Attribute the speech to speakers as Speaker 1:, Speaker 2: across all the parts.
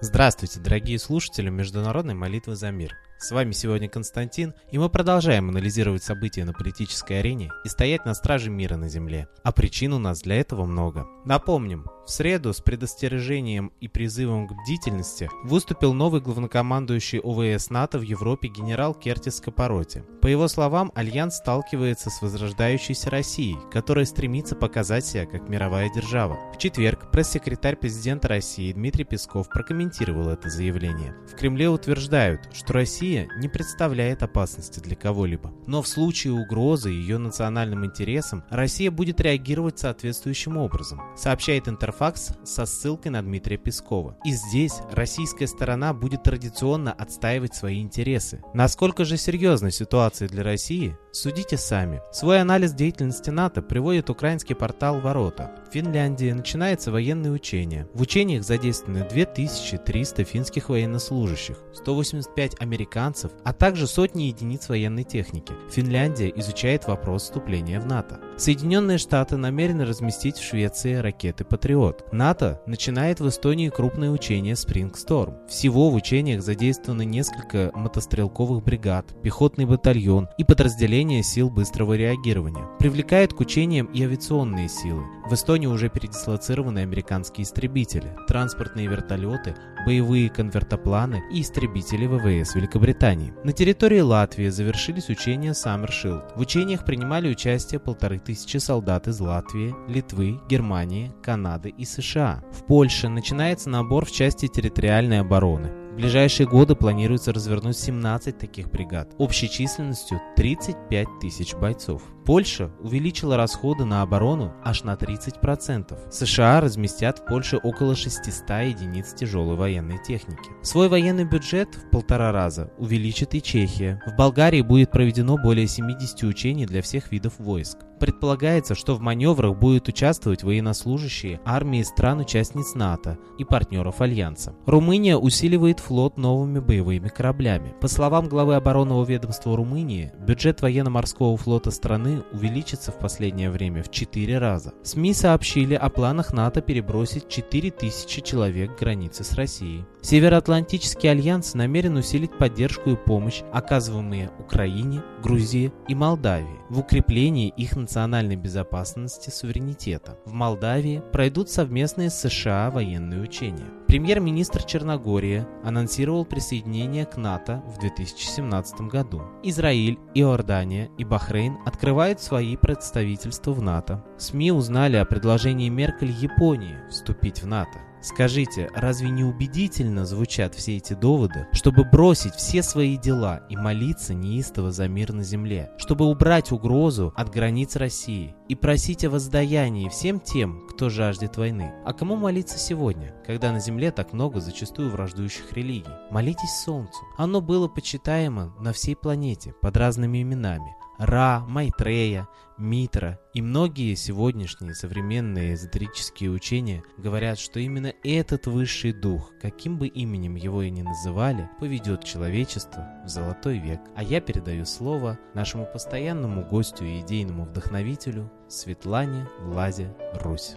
Speaker 1: Здравствуйте, дорогие слушатели Международной молитвы за мир. С вами сегодня Константин, и мы продолжаем анализировать события на политической арене и стоять на страже мира на Земле. А причин у нас для этого много. Напомним, в среду с предостережением и призывом к бдительности выступил новый главнокомандующий ОВС НАТО в Европе генерал Кертис Скапаротти. По его словам, Альянс сталкивается с возрождающейся Россией, которая стремится показать себя как мировая держава. В четверг пресс-секретарь президента России Дмитрий Песков прокомментировал это заявление. В Кремле утверждают, что Россия Россия не представляет опасности для кого-либо. Но в случае угрозы ее национальным интересам Россия будет реагировать соответствующим образом, сообщает Интерфакс со ссылкой на Дмитрия Пескова. И здесь российская сторона будет традиционно отстаивать свои интересы. Насколько же серьезна ситуация для России, судите сами. Свой анализ деятельности НАТО приводит украинский портал «Ворота». В Финляндии начинается военные учения. В учениях задействованы 2300 финских военнослужащих, 185 американцев американцев, а также сотни единиц военной техники. Финляндия изучает вопрос вступления в НАТО. Соединенные Штаты намерены разместить в Швеции ракеты «Патриот». НАТО начинает в Эстонии крупные учения «Спринг Сторм». Всего в учениях задействованы несколько мотострелковых бригад, пехотный батальон и подразделения сил быстрого реагирования. Привлекают к учениям и авиационные силы. В Эстонии уже передислоцированы американские истребители, транспортные вертолеты, боевые конвертопланы и истребители ВВС Великобритании. На территории Латвии завершились учения Summer Shield. В учениях принимали участие полторы тысячи солдат из Латвии, Литвы, Германии, Канады и США. В Польше начинается набор в части территориальной обороны ближайшие годы планируется развернуть 17 таких бригад, общей численностью 35 тысяч бойцов. Польша увеличила расходы на оборону аж на 30%. США разместят в Польше около 600 единиц тяжелой военной техники. Свой военный бюджет в полтора раза увеличит и Чехия. В Болгарии будет проведено более 70 учений для всех видов войск. Предполагается, что в маневрах будут участвовать военнослужащие армии стран-участниц НАТО и партнеров Альянса. Румыния усиливает флот новыми боевыми кораблями. По словам главы оборонного ведомства Румынии, бюджет военно-морского флота страны увеличится в последнее время в 4 раза. СМИ сообщили о планах НАТО перебросить 4000 человек к границе с Россией. Североатлантический альянс намерен усилить поддержку и помощь, оказываемые Украине, Грузии и Молдавии, в укреплении их национальной безопасности суверенитета. В Молдавии пройдут совместные США военные учения. Премьер-министр Черногории анонсировал присоединение к НАТО в 2017 году. Израиль, Иордания и Бахрейн открывают свои представительства в НАТО. СМИ узнали о предложении Меркель Японии вступить в НАТО. Скажите, разве не убедительно звучат все эти доводы, чтобы бросить все свои дела и молиться неистово за мир на земле, чтобы убрать угрозу от границ России и просить о воздаянии всем тем, кто жаждет войны? А кому молиться сегодня, когда на земле так много зачастую враждующих религий? Молитесь Солнцу. Оно было почитаемо на всей планете под разными именами. Ра, Майтрея, Митра и многие сегодняшние современные эзотерические учения говорят, что именно этот высший дух, каким бы именем его и ни называли, поведет человечество в золотой век. А я передаю слово нашему постоянному гостю и идейному вдохновителю Светлане Ладе Русь.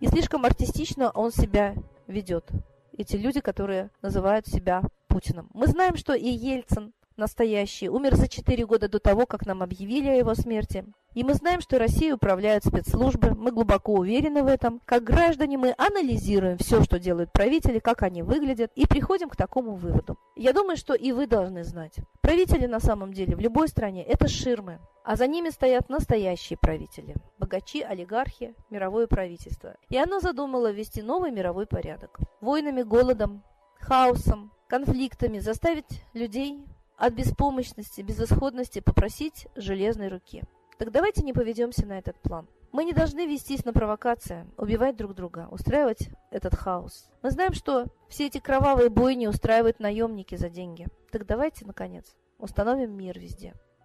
Speaker 2: И слишком артистично он себя ведет. Эти люди, которые называют себя Путиным. Мы знаем, что и Ельцин настоящий умер за 4 года до того, как нам объявили о его смерти. И мы знаем, что Россией управляют спецслужбы, мы глубоко уверены в этом. Как граждане мы анализируем все, что делают правители, как они выглядят, и приходим к такому выводу. Я думаю, что и вы должны знать. Правители на самом деле в любой стране – это ширмы, а за ними стоят настоящие правители – богачи, олигархи, мировое правительство. И оно задумало ввести новый мировой порядок. Войнами, голодом, хаосом, конфликтами заставить людей от беспомощности, безысходности попросить железной руки. Так давайте не поведемся на этот план. Мы не должны вестись на провокации, убивать друг друга, устраивать этот хаос. Мы знаем, что все эти кровавые бойни устраивают наемники за деньги. Так давайте, наконец, установим мир везде.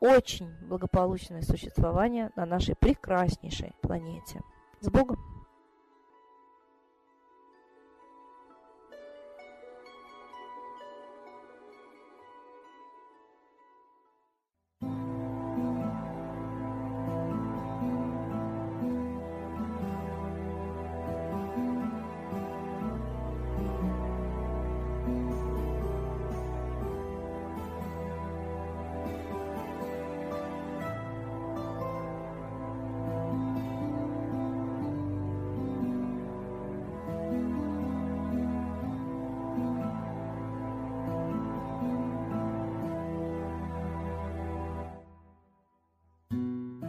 Speaker 2: очень благополучное существование на нашей прекраснейшей планете. С Богом!